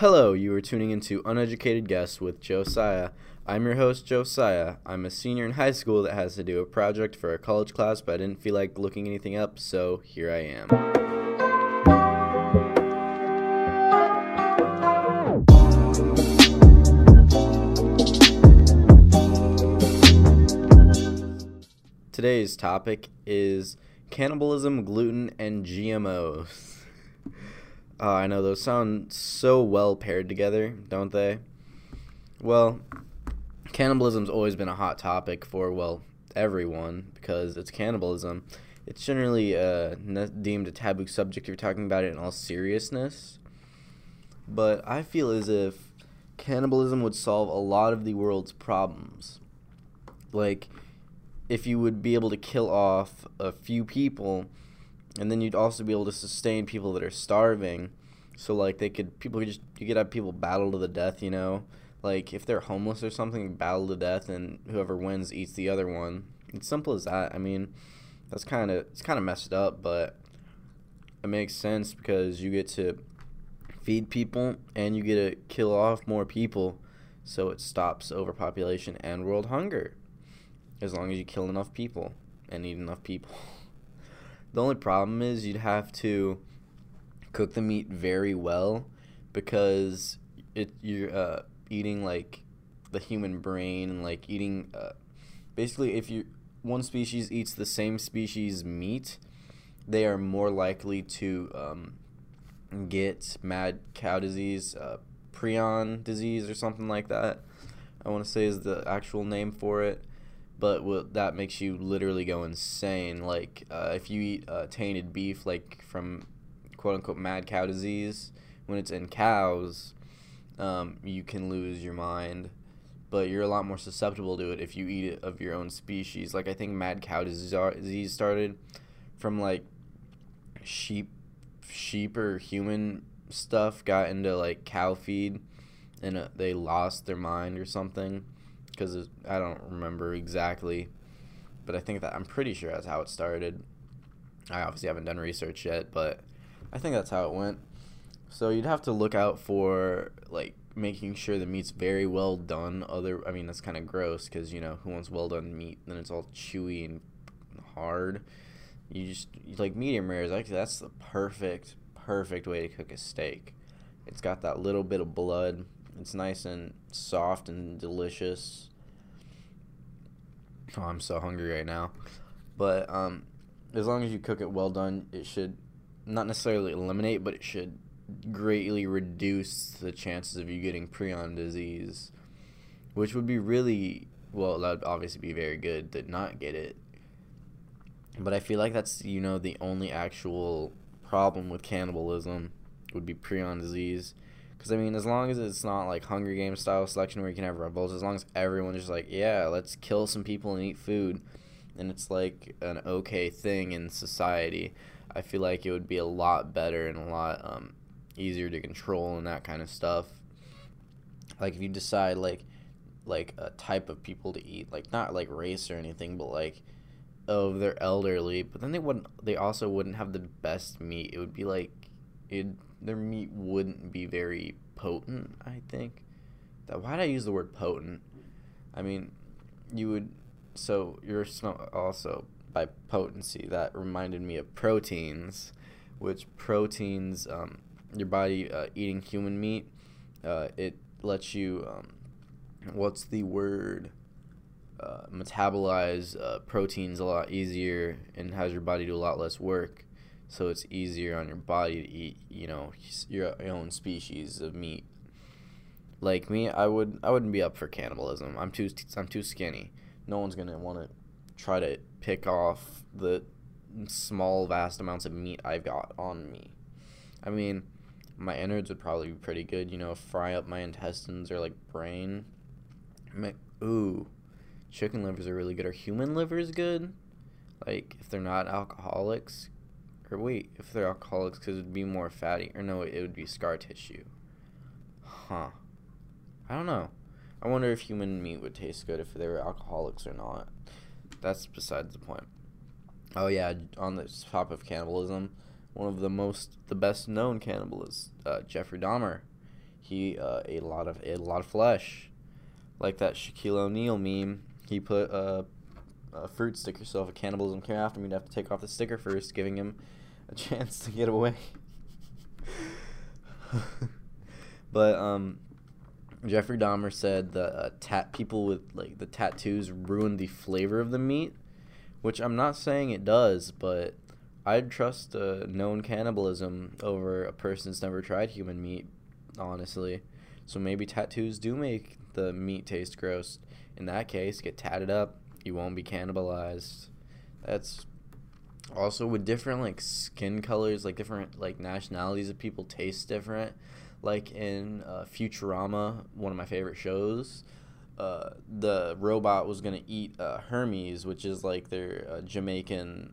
Hello, you are tuning into Uneducated Guess with Josiah. I'm your host, Josiah. I'm a senior in high school that has to do a project for a college class, but I didn't feel like looking anything up, so here I am. Today's topic is cannibalism, gluten, and GMOs. Uh, I know those sound so well paired together, don't they? Well, cannibalism's always been a hot topic for, well, everyone because it's cannibalism. It's generally uh, deemed a taboo subject if you're talking about it in all seriousness. But I feel as if cannibalism would solve a lot of the world's problems. Like, if you would be able to kill off a few people and then you'd also be able to sustain people that are starving so like they could people could just you could have people battle to the death you know? Like if they're homeless or something battle to death and whoever wins eats the other one. It's simple as that. I mean that's kind of it's kind of messed up but it makes sense because you get to feed people and you get to kill off more people. So it stops overpopulation and world hunger. As long as you kill enough people and eat enough people. The only problem is you'd have to cook the meat very well because it you're uh, eating like the human brain and like eating uh, basically if you one species eats the same species meat, they are more likely to um, get mad cow disease, uh, prion disease or something like that. I want to say is the actual name for it but what, that makes you literally go insane. Like uh, if you eat uh, tainted beef, like from quote unquote mad cow disease, when it's in cows, um, you can lose your mind. But you're a lot more susceptible to it if you eat it of your own species. Like I think mad cow disease started from like sheep, sheep or human stuff got into like cow feed, and uh, they lost their mind or something because I don't remember exactly, but I think that I'm pretty sure that's how it started. I obviously haven't done research yet, but I think that's how it went. So you'd have to look out for like making sure the meat's very well done. Other, I mean, that's kind of gross because you know who wants well done meat? Then it's all chewy and hard. You just like medium rare is like that's the perfect perfect way to cook a steak. It's got that little bit of blood. It's nice and soft and delicious. Oh, I'm so hungry right now. But um, as long as you cook it well done, it should not necessarily eliminate, but it should greatly reduce the chances of you getting prion disease, which would be really well. That would obviously be very good to not get it. But I feel like that's you know the only actual problem with cannibalism would be prion disease because I mean, as long as it's not like Hunger Games style selection where you can have rebels, as long as everyone's just like, yeah, let's kill some people and eat food, and it's like an okay thing in society, I feel like it would be a lot better and a lot um, easier to control and that kind of stuff. Like if you decide like like a type of people to eat, like not like race or anything, but like oh they're elderly, but then they wouldn't. They also wouldn't have the best meat. It would be like it their meat wouldn't be very potent. I think. That why did I use the word potent? I mean, you would. So you're also by potency. That reminded me of proteins, which proteins. Um, your body uh, eating human meat, uh, it lets you. Um, what's the word? Uh, metabolize uh, proteins a lot easier and has your body do a lot less work so it's easier on your body to eat, you know, your, own species of meat. Like me, I would I wouldn't be up for cannibalism. I'm too I'm too skinny. No one's gonna want to try to pick off the small vast amounts of meat I've got on me. I mean, my innards would probably be pretty good. You know, fry up my intestines or like brain. Ooh, chicken livers are really good. Are human livers good? Like if they're not alcoholics, or wait, if they're alcoholics, because it would be more fatty. Or no, it would be scar tissue. Huh. I don't know. I wonder if human meat would taste good if they were alcoholics or not. That's besides the point. Oh yeah, on the top of cannibalism, one of the most, the best known cannibalists, uh, Jeffrey Dahmer. he uh, ate a lot of ate a lot of flesh, like that Shaquille O'Neal meme. He put a, a fruit sticker, so if a cannibalism came after me, he'd have to take off the sticker first, giving him a chance to get away. but um, Jeffrey Dahmer said that uh, tat people with like the tattoos ruin the flavor of the meat, which I'm not saying it does, but I'd trust a known cannibalism over a person's never tried human meat, honestly. So maybe tattoos do make the meat taste gross. In that case, get tatted up. You won't be cannibalized. That's also with different like skin colors, like different like nationalities of people taste different. Like in uh, Futurama, one of my favorite shows, uh, the robot was gonna eat uh, Hermes, which is like their uh, Jamaican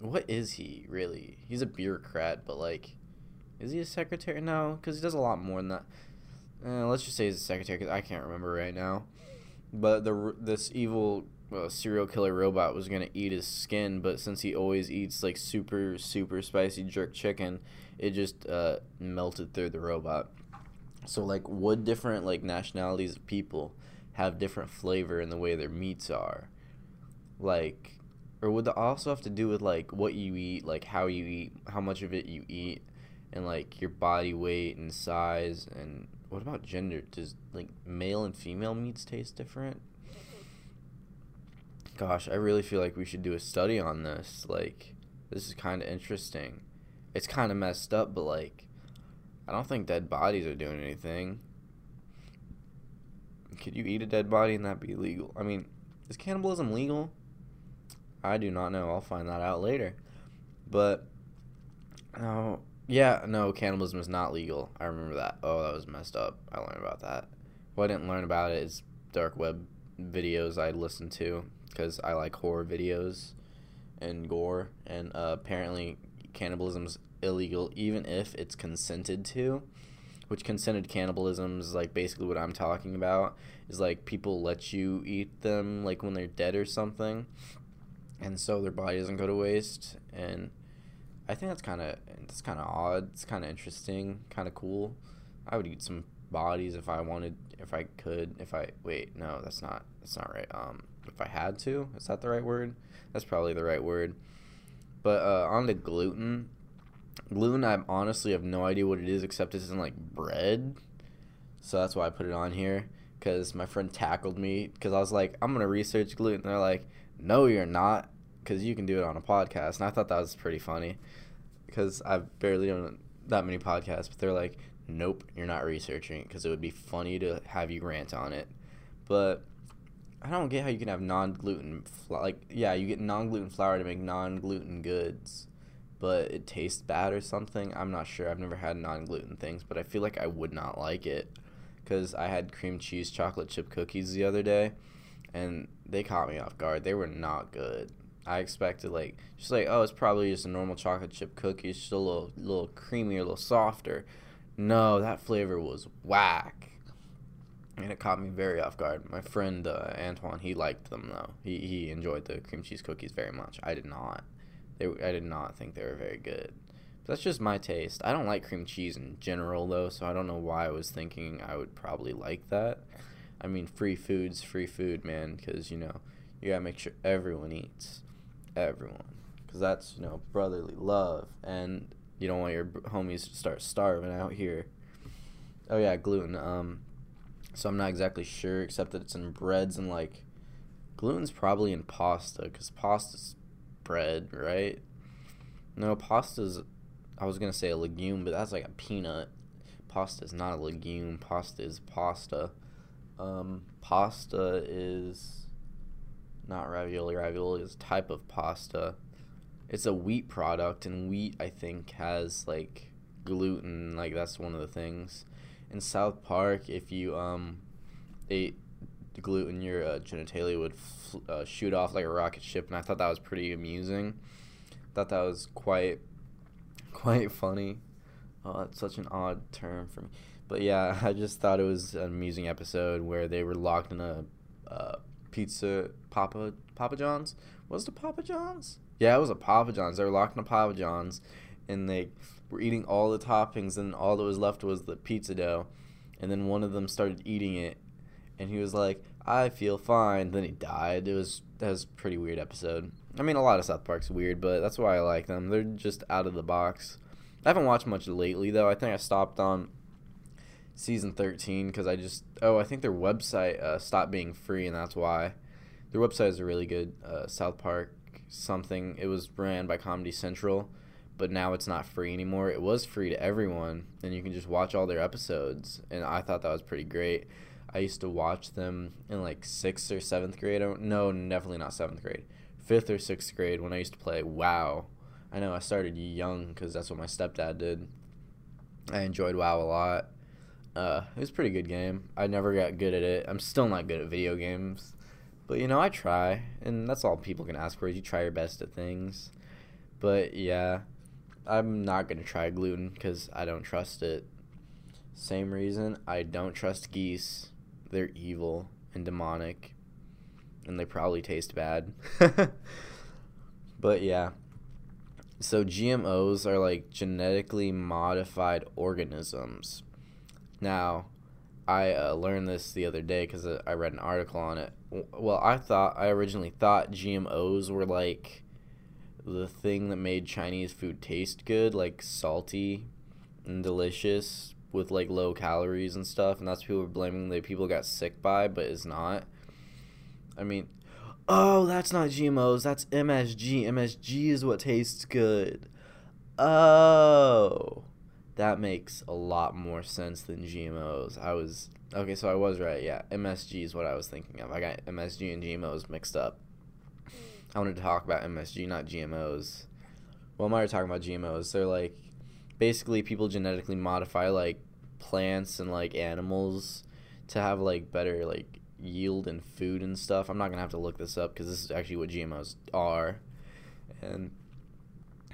what is he really? He's a bureaucrat, but like, is he a secretary? No, because he does a lot more than that. Uh, let's just say he's a secretary because I can't remember right now. But the this evil uh, serial killer robot was gonna eat his skin, but since he always eats like super super spicy jerk chicken, it just uh, melted through the robot. So like, would different like nationalities of people have different flavor in the way their meats are? Like or would that also have to do with like what you eat, like how you eat, how much of it you eat, and like your body weight and size, and what about gender? Does like male and female meats taste different? Gosh, I really feel like we should do a study on this. Like, this is kind of interesting. It's kind of messed up, but like, I don't think dead bodies are doing anything. Could you eat a dead body and that be legal? I mean, is cannibalism legal? I do not know. I'll find that out later. But no, yeah, no, cannibalism is not legal. I remember that. Oh, that was messed up. I learned about that. What I didn't learn about it is dark web videos I listened to because I like horror videos and gore. And uh, apparently, cannibalism's illegal even if it's consented to. Which consented cannibalism is like basically what I'm talking about. Is like people let you eat them like when they're dead or something and so their body doesn't go to waste. And I think that's kind of it's kind of odd. It's kind of interesting, kind of cool. I would eat some bodies if I wanted, if I could, if I wait. No, that's not that's not right. Um, if I had to, is that the right word? That's probably the right word. But uh, on the gluten, gluten, I honestly have no idea what it is except it's in like bread. So that's why I put it on here because my friend tackled me because I was like, I'm gonna research gluten. They're like, no, you're not, because you can do it on a podcast. And I thought that was pretty funny because I've barely done that many podcasts, but they're like, nope, you're not researching because it would be funny to have you rant on it. But I don't get how you can have non gluten, like, yeah, you get non gluten flour to make non gluten goods, but it tastes bad or something. I'm not sure. I've never had non gluten things, but I feel like I would not like it because I had cream cheese chocolate chip cookies the other day and they caught me off guard. They were not good. I expected like just like oh it's probably just a normal chocolate chip cookie, it's just a little little creamier, a little softer. No, that flavor was whack, and it caught me very off guard. My friend uh, Antoine he liked them though. He he enjoyed the cream cheese cookies very much. I did not. They I did not think they were very good. But that's just my taste. I don't like cream cheese in general though, so I don't know why I was thinking I would probably like that. I mean, free food's free food, man, because, you know, you gotta make sure everyone eats. Everyone. Because that's, you know, brotherly love. And you don't want your homies to start starving out here. Oh, yeah, gluten. Um, so I'm not exactly sure, except that it's in breads and, like, gluten's probably in pasta, because pasta's bread, right? No, pasta's, I was gonna say a legume, but that's like a peanut. Pasta is not a legume. Pasta is pasta. Um, pasta is not ravioli. Ravioli is a type of pasta. It's a wheat product, and wheat I think has like gluten. Like that's one of the things. In South Park, if you um ate gluten, your uh, genitalia would fl- uh, shoot off like a rocket ship, and I thought that was pretty amusing. Thought that was quite quite funny. Oh, that's such an odd term for me. But yeah, I just thought it was an amusing episode where they were locked in a uh, pizza Papa Papa John's. Was it Papa John's? Yeah, it was a Papa John's. They were locked in a Papa John's, and they were eating all the toppings, and all that was left was the pizza dough. And then one of them started eating it, and he was like, "I feel fine." Then he died. It was that was pretty weird episode. I mean, a lot of South Park's weird, but that's why I like them. They're just out of the box. I haven't watched much lately though. I think I stopped on season 13 because I just oh I think their website uh, stopped being free and that's why. Their website is a really good uh, South Park something. It was ran by Comedy Central, but now it's not free anymore. It was free to everyone, and you can just watch all their episodes. And I thought that was pretty great. I used to watch them in like sixth or seventh grade. No, definitely not seventh grade. Fifth or sixth grade when I used to play WoW. I know I started young because that's what my stepdad did. I enjoyed WoW a lot. Uh, it was a pretty good game. I never got good at it. I'm still not good at video games. But you know, I try, and that's all people can ask for is you try your best at things. But yeah, I'm not gonna try gluten because I don't trust it. Same reason I don't trust geese. They're evil and demonic, and they probably taste bad. but yeah, so GMOs are like genetically modified organisms. Now, I uh, learned this the other day because uh, I read an article on it. Well, I thought I originally thought GMOs were like the thing that made Chinese food taste good, like salty and delicious with like low calories and stuff, and that's people were blaming that people got sick by, but it's not. I mean, oh, that's not GMOs, that's MSG. MSG is what tastes good. Oh that makes a lot more sense than GMOs. I was okay, so I was right. Yeah, MSG is what I was thinking of. I got MSG and GMOs mixed up. I wanted to talk about MSG, not GMOs. Well, I'm already talking about GMOs. They're like basically people genetically modify like plants and like animals to have like better like yield and food and stuff. I'm not gonna have to look this up because this is actually what GMOs are, and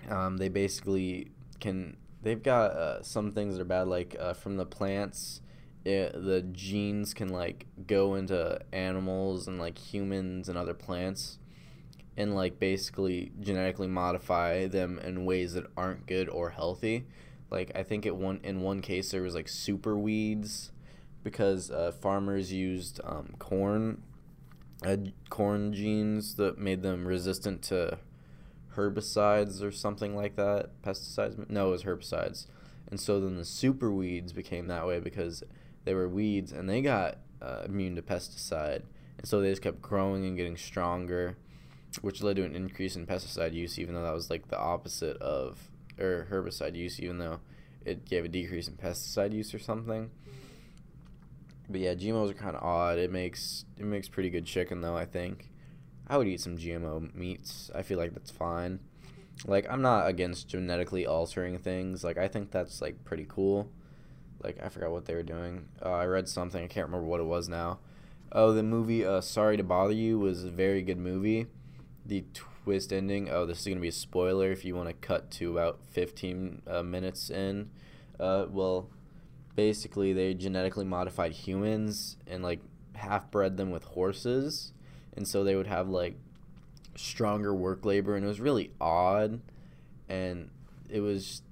um, they basically can they've got uh, some things that are bad, like uh, from the plants. It, the genes can like go into animals and like humans and other plants and like basically genetically modify them in ways that aren't good or healthy like i think it one in one case there was like super weeds because uh, farmers used um, corn uh, corn genes that made them resistant to herbicides or something like that. Pesticides? No, it was herbicides. And so then the super weeds became that way because they were weeds and they got uh, immune to pesticide. And so they just kept growing and getting stronger, which led to an increase in pesticide use, even though that was like the opposite of, or herbicide use, even though it gave a decrease in pesticide use or something. But yeah, GMOs are kind of odd. It makes it makes pretty good chicken though, I think. I would eat some GMO meats. I feel like that's fine. Like I'm not against genetically altering things. Like I think that's like pretty cool. Like I forgot what they were doing. Uh, I read something. I can't remember what it was now. Oh, the movie uh, Sorry to Bother You was a very good movie. The twist ending. Oh, this is gonna be a spoiler if you want to cut to about 15 uh, minutes in. Uh, well, basically they genetically modified humans and like half bred them with horses and so they would have like stronger work labor, and it was really odd, and it was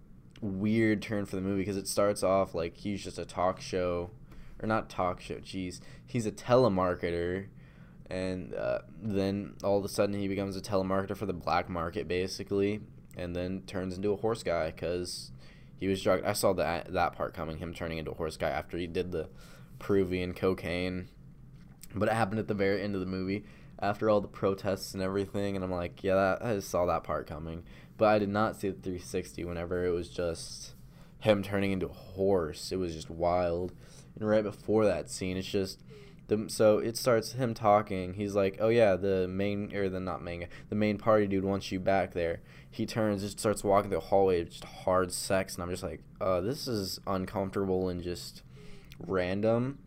weird turn for the movie because it starts off like he's just a talk show, or not talk show. Jeez, he's a telemarketer, and uh, then all of a sudden he becomes a telemarketer for the black market basically, and then turns into a horse guy because he was drugged. I saw that that part coming, him turning into a horse guy after he did the Peruvian cocaine but it happened at the very end of the movie after all the protests and everything, and I'm like, yeah, that, I just saw that part coming. But I did not see the 360 whenever it was just him turning into a horse. It was just wild. And right before that scene, it's just the so it starts him talking. He's like, "Oh yeah, the main or the not main the main party dude wants you back there." He turns, just starts walking the hallway, just hard sex, and I'm just like, "Uh, this is uncomfortable and just random."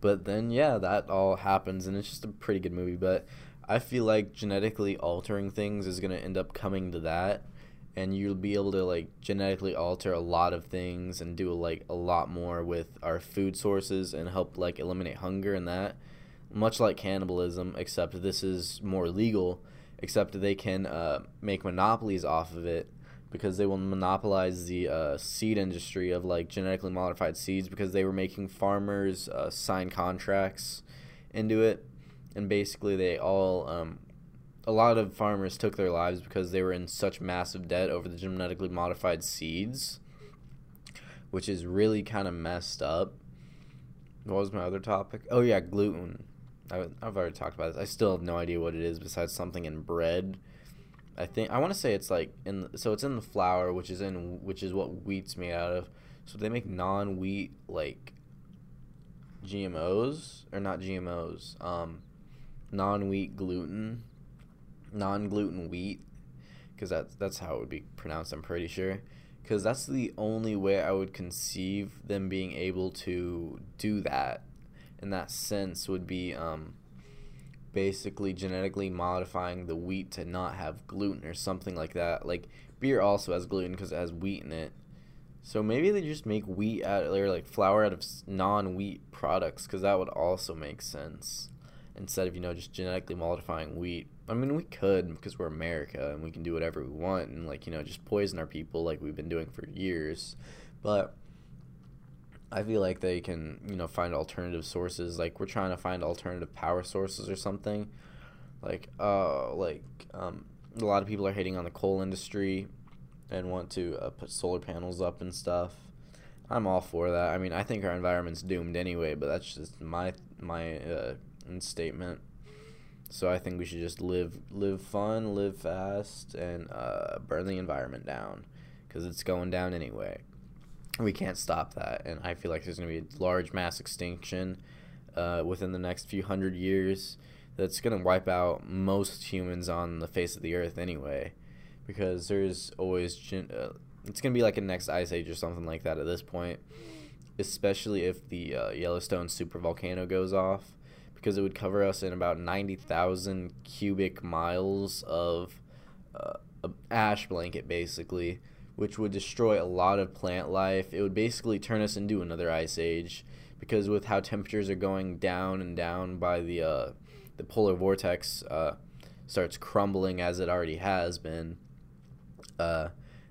But then, yeah, that all happens, and it's just a pretty good movie. But I feel like genetically altering things is to end up coming to that. And you'll be able to, like, genetically alter a lot of things and do, like, a lot more with our food sources and help, like, eliminate hunger and that. Much like cannibalism, except this is more legal, except they can uh, make monopolies off of it because they will monopolize the uh, seed industry of like genetically modified seeds because they were making farmers uh, sign contracts into it, and basically they all um, a lot of farmers took their lives because they were in such massive debt over the genetically modified seeds, which is really kind of messed up. What was my other topic? Oh yeah, gluten. I, I've already talked about this. I still have no idea what it is besides something in bread. I think I want to say it's like in so it's in the flour, which is in which is what wheat's made out of. So they make non-wheat like GMOs or not GMOs, um, non-wheat gluten, non-gluten wheat, because that's that's how it would be pronounced. I'm pretty sure, because that's the only way I would conceive them being able to do that. In that sense, would be um, basically genetically modifying the wheat to not have gluten or something like that. Like beer also has gluten because it has wheat in it. So maybe they just make wheat out or like flour out of non-wheat products because that would also make sense instead of you know just genetically modifying wheat. I mean we could because we're America and we can do whatever we want and like you know just poison our people like we've been doing for years, but I feel like they can, you know, find alternative sources. Like we're trying to find alternative power sources or something. Like, uh, like um, a lot of people are hating on the coal industry and want to uh, put solar panels up and stuff. I'm all for that. I mean, I think our environment's doomed anyway, but that's just my my uh, statement. So I think we should just live live fun, live fast, and uh, burn the environment down, because it's going down anyway we can't stop that. And I feel like there's going to be a large mass extinction uh, within the next few hundred years that's going to wipe out most humans on the face of the earth anyway. Because there's always. Gen- uh, it's going to be like a next ice age or something like that at this point. Especially if the uh, Yellowstone supervolcano goes off. Because it would cover us in about 90,000 cubic miles of uh, ash blanket, basically which would destroy a lot of plant life. It would basically turn us into another ice age because with how temperatures are going down and down by the uh, the polar vortex uh, starts crumbling as it already has been, uh,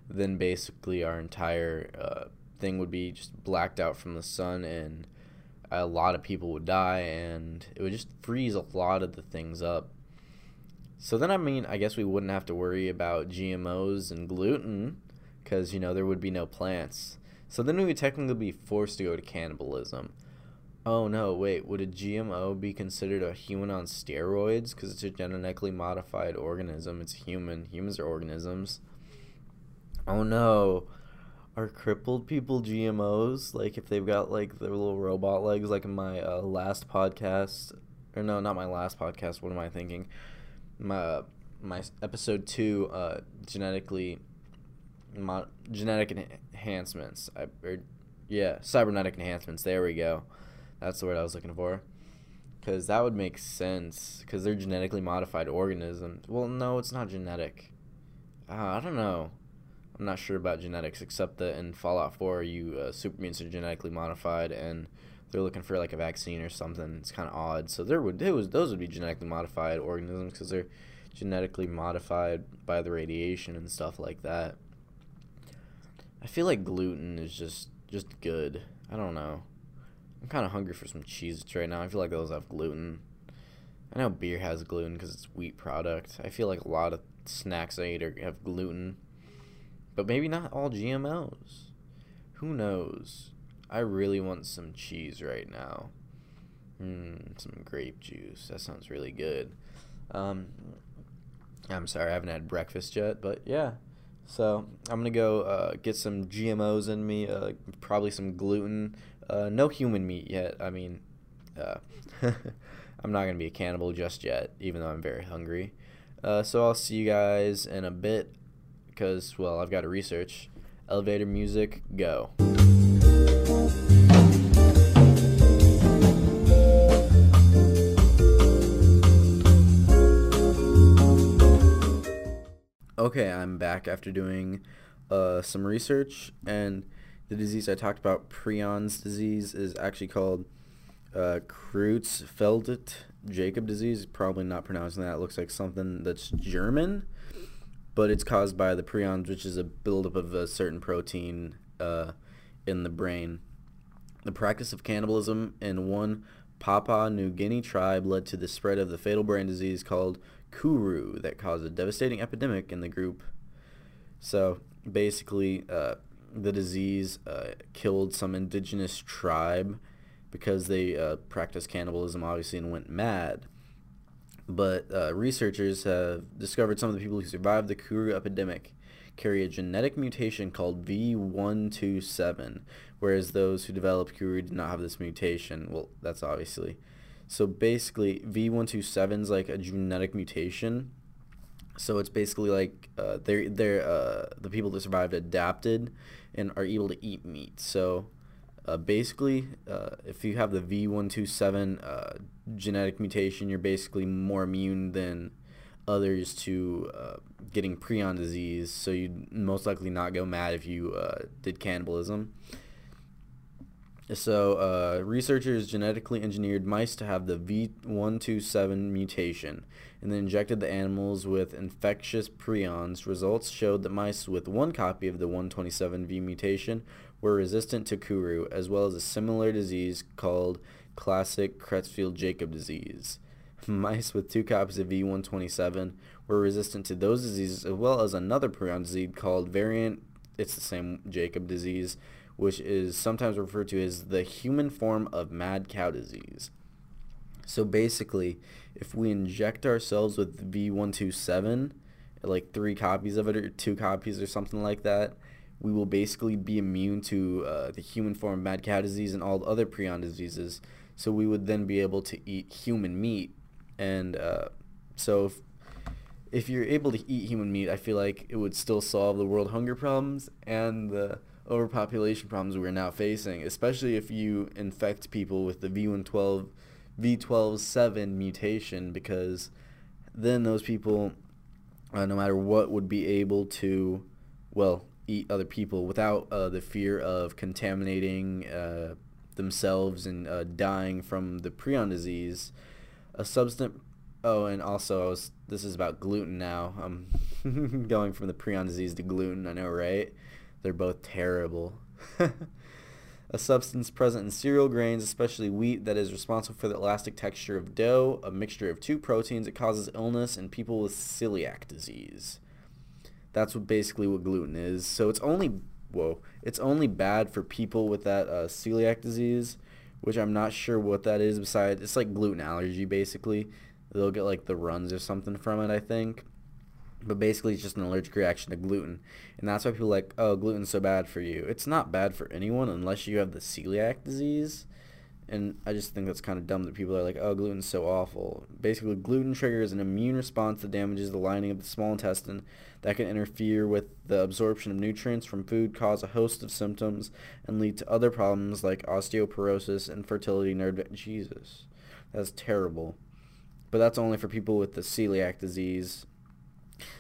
then basically our entire uh, thing would be just blacked out from the sun and a lot of people would die and it would just freeze a lot of the things up. So then I mean I guess we wouldn't have to worry about GMOs and gluten because you know there would be no plants. So then we would technically be forced to go to cannibalism. Oh no, wait, would a GMO be considered a human on steroids because it's a genetically modified organism? It's human. Humans are organisms. Oh no. Are crippled people GMOs? Like if they've got like their little robot legs like in my uh, last podcast or no, not my last podcast. What am I thinking? My uh, my episode 2 uh genetically Mo- genetic enhancements. I, or, yeah, cybernetic enhancements. There we go. That's the word I was looking for. Because that would make sense. Because they're genetically modified organisms. Well, no, it's not genetic. Uh, I don't know. I'm not sure about genetics, except that in Fallout 4, you uh, super mutants are genetically modified, and they're looking for like a vaccine or something. It's kind of odd. So there would was those would be genetically modified organisms because they're genetically modified by the radiation and stuff like that. I feel like gluten is just just good. I don't know. I'm kind of hungry for some cheese right now. I feel like those have gluten. I know beer has gluten because it's wheat product. I feel like a lot of snacks I eat are, have gluten, but maybe not all GMOs. Who knows? I really want some cheese right now. Hmm, some grape juice. That sounds really good. Um, I'm sorry, I haven't had breakfast yet, but yeah. So I'm gonna go uh, get some GMOs in me, uh, probably some gluten. Uh, no human meat yet. I mean, uh, I'm not gonna be a cannibal just yet, even though I'm very hungry. Uh, so I'll see you guys in a bit, because well, I've got to research. Elevator music, go. Okay, I'm back after doing uh, some research, and the disease I talked about, Prion's disease, is actually called uh, Creutzfeldt Jakob disease. Probably not pronouncing that. It looks like something that's German. But it's caused by the prions, which is a buildup of a certain protein uh, in the brain. The practice of cannibalism in one Papua New Guinea tribe led to the spread of the fatal brain disease called Kuru that caused a devastating epidemic in the group. So basically, uh, the disease uh, killed some indigenous tribe because they uh, practiced cannibalism, obviously, and went mad. But uh, researchers have discovered some of the people who survived the Kuru epidemic carry a genetic mutation called V127, whereas those who developed Kuru did not have this mutation. Well, that's obviously. So basically, V127 is like a genetic mutation. So it's basically like uh, they're they're uh, the people that survived adapted and are able to eat meat. So uh, basically, uh, if you have the V127 uh, genetic mutation, you're basically more immune than others to uh, getting prion disease. So you'd most likely not go mad if you uh, did cannibalism. So, uh, researchers genetically engineered mice to have the V127 mutation and then injected the animals with infectious prions. Results showed that mice with one copy of the 127V mutation were resistant to Kuru, as well as a similar disease called classic Creutzfeldt Jakob disease. Mice with two copies of V127 were resistant to those diseases, as well as another prion disease called variant, it's the same Jakob disease, which is sometimes referred to as the human form of mad cow disease. So basically, if we inject ourselves with V127, like three copies of it or two copies or something like that, we will basically be immune to uh, the human form of mad cow disease and all the other prion diseases. So we would then be able to eat human meat. And uh, so if, if you're able to eat human meat, I feel like it would still solve the world hunger problems and the overpopulation problems we're now facing, especially if you infect people with the V112 V12-7 mutation because then those people uh, no matter what would be able to well eat other people without uh, the fear of contaminating uh, themselves and uh, dying from the prion disease a substance oh and also I was this is about gluten now i'm going from the prion disease to gluten i know right they're both terrible. a substance present in cereal grains, especially wheat, that is responsible for the elastic texture of dough, a mixture of two proteins. It causes illness in people with celiac disease. That's what basically what gluten is. So it's only whoa, it's only bad for people with that uh, celiac disease, which I'm not sure what that is. Besides, it's like gluten allergy basically. They'll get like the runs or something from it, I think. But basically, it's just an allergic reaction to gluten. And that's why people are like, oh, gluten's so bad for you. It's not bad for anyone unless you have the celiac disease. And I just think that's kind of dumb that people are like, oh, gluten's so awful. Basically, gluten triggers an immune response that damages the lining of the small intestine that can interfere with the absorption of nutrients from food, cause a host of symptoms, and lead to other problems like osteoporosis, infertility, nerve. Jesus, that's terrible. But that's only for people with the celiac disease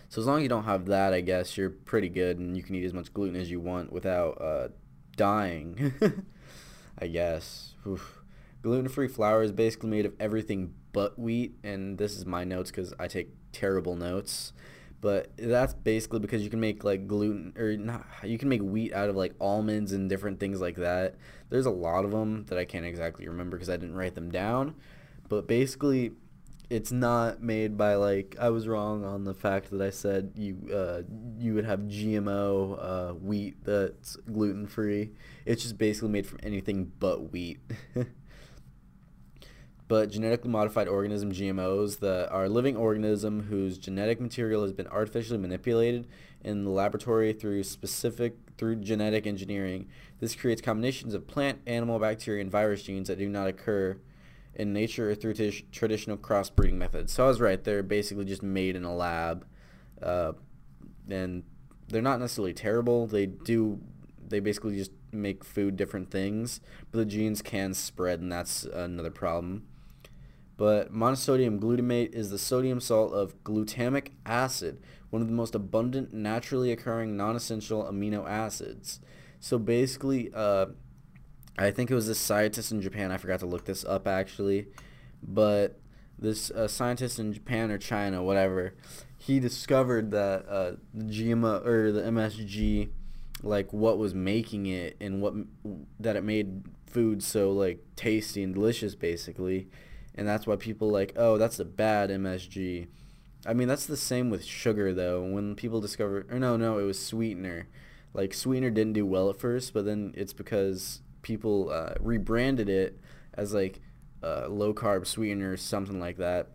so as long as you don't have that, I guess you're pretty good, and you can eat as much gluten as you want without uh, dying. I guess. Gluten-free flour is basically made of everything but wheat, and this is my notes because I take terrible notes. But that's basically because you can make like gluten or not. You can make wheat out of like almonds and different things like that. There's a lot of them that I can't exactly remember because I didn't write them down. But basically, it's not made by like I was wrong on the fact that I said you uh, you would have GMO uh, wheat that's gluten free. It's just basically made from anything but wheat. but genetically modified organism GMOs that are living organism whose genetic material has been artificially manipulated in the laboratory through specific through genetic engineering. This creates combinations of plant, animal, bacteria, and virus genes that do not occur in nature or through traditional crossbreeding methods. So I was right. They're basically just made in a lab, uh, and they're not necessarily terrible. They do. They basically just make food different things, but the genes can spread, and that's another problem. But monosodium glutamate is the sodium salt of glutamic acid, one of the most abundant naturally occurring non-essential amino acids. So basically, uh, I think it was this scientist in Japan. I forgot to look this up actually, but this uh, scientist in Japan or China, whatever, he discovered that uh, the GMO or the MSG, like what was making it and what that it made food so like tasty and delicious, basically, and that's why people like, oh, that's a bad MSG. I mean, that's the same with sugar though. When people discover, or no, no, it was sweetener. Like sweetener didn't do well at first, but then it's because people uh, rebranded it as like uh, low carb sweetener or something like that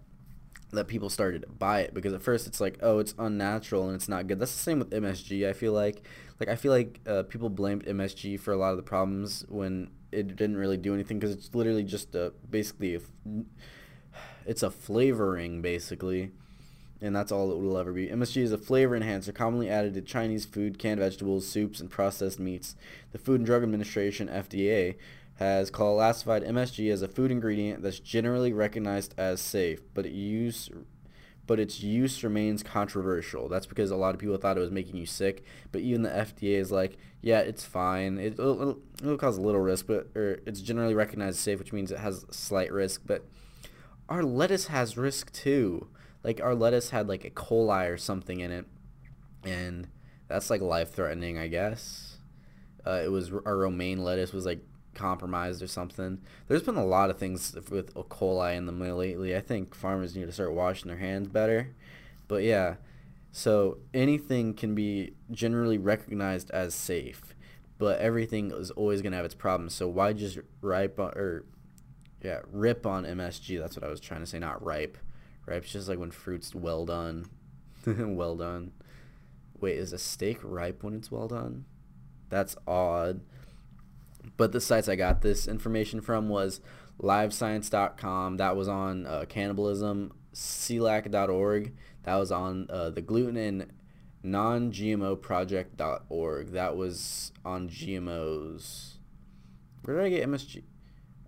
that people started to buy it because at first it's like oh it's unnatural and it's not good that's the same with msg i feel like like i feel like uh, people blamed msg for a lot of the problems when it didn't really do anything because it's literally just a basically a, it's a flavoring basically and that's all it will ever be. MSG is a flavor enhancer commonly added to Chinese food, canned vegetables, soups, and processed meats. The Food and Drug Administration (FDA) has classified MSG as a food ingredient that's generally recognized as safe, but use but its use remains controversial. That's because a lot of people thought it was making you sick, but even the FDA is like, yeah, it's fine. It, will it'll, cause a little risk, but or it's generally recognized safe, which means it has slight risk. But our lettuce has risk too. Like our lettuce had like a coli or something in it, and that's like life threatening, I guess. Uh, it was our romaine lettuce was like compromised or something. There's been a lot of things with E. coli in the mail lately. I think farmers need to start washing their hands better. But yeah, so anything can be generally recognized as safe, but everything is always gonna have its problems. So why just ripe on, or yeah rip on MSG? That's what I was trying to say. Not ripe. Ripe's just like when fruit's well done. well done. Wait, is a steak ripe when it's well done? That's odd. But the sites I got this information from was livescience.com. That was on uh, cannibalism. Celiac.org. That was on uh, the gluten and non-GMO project.org. That was on GMOs. Where did I get MSG?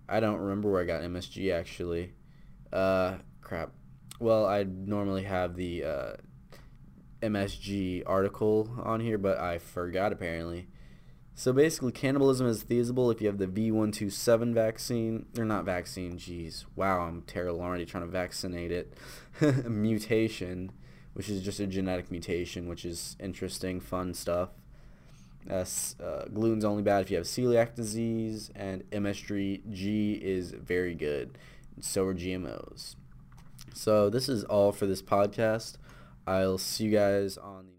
I don't remember where I got MSG actually. Uh, crap. Well, I normally have the uh, MSG article on here, but I forgot apparently. So basically, cannibalism is feasible if you have the V127 vaccine. They're not vaccine, jeez. Wow, I'm terrible already trying to vaccinate it. mutation, which is just a genetic mutation, which is interesting, fun stuff. Uh, uh, gluten's only bad if you have celiac disease, and MSG is very good. So are GMOs. So this is all for this podcast. I'll see you guys on the.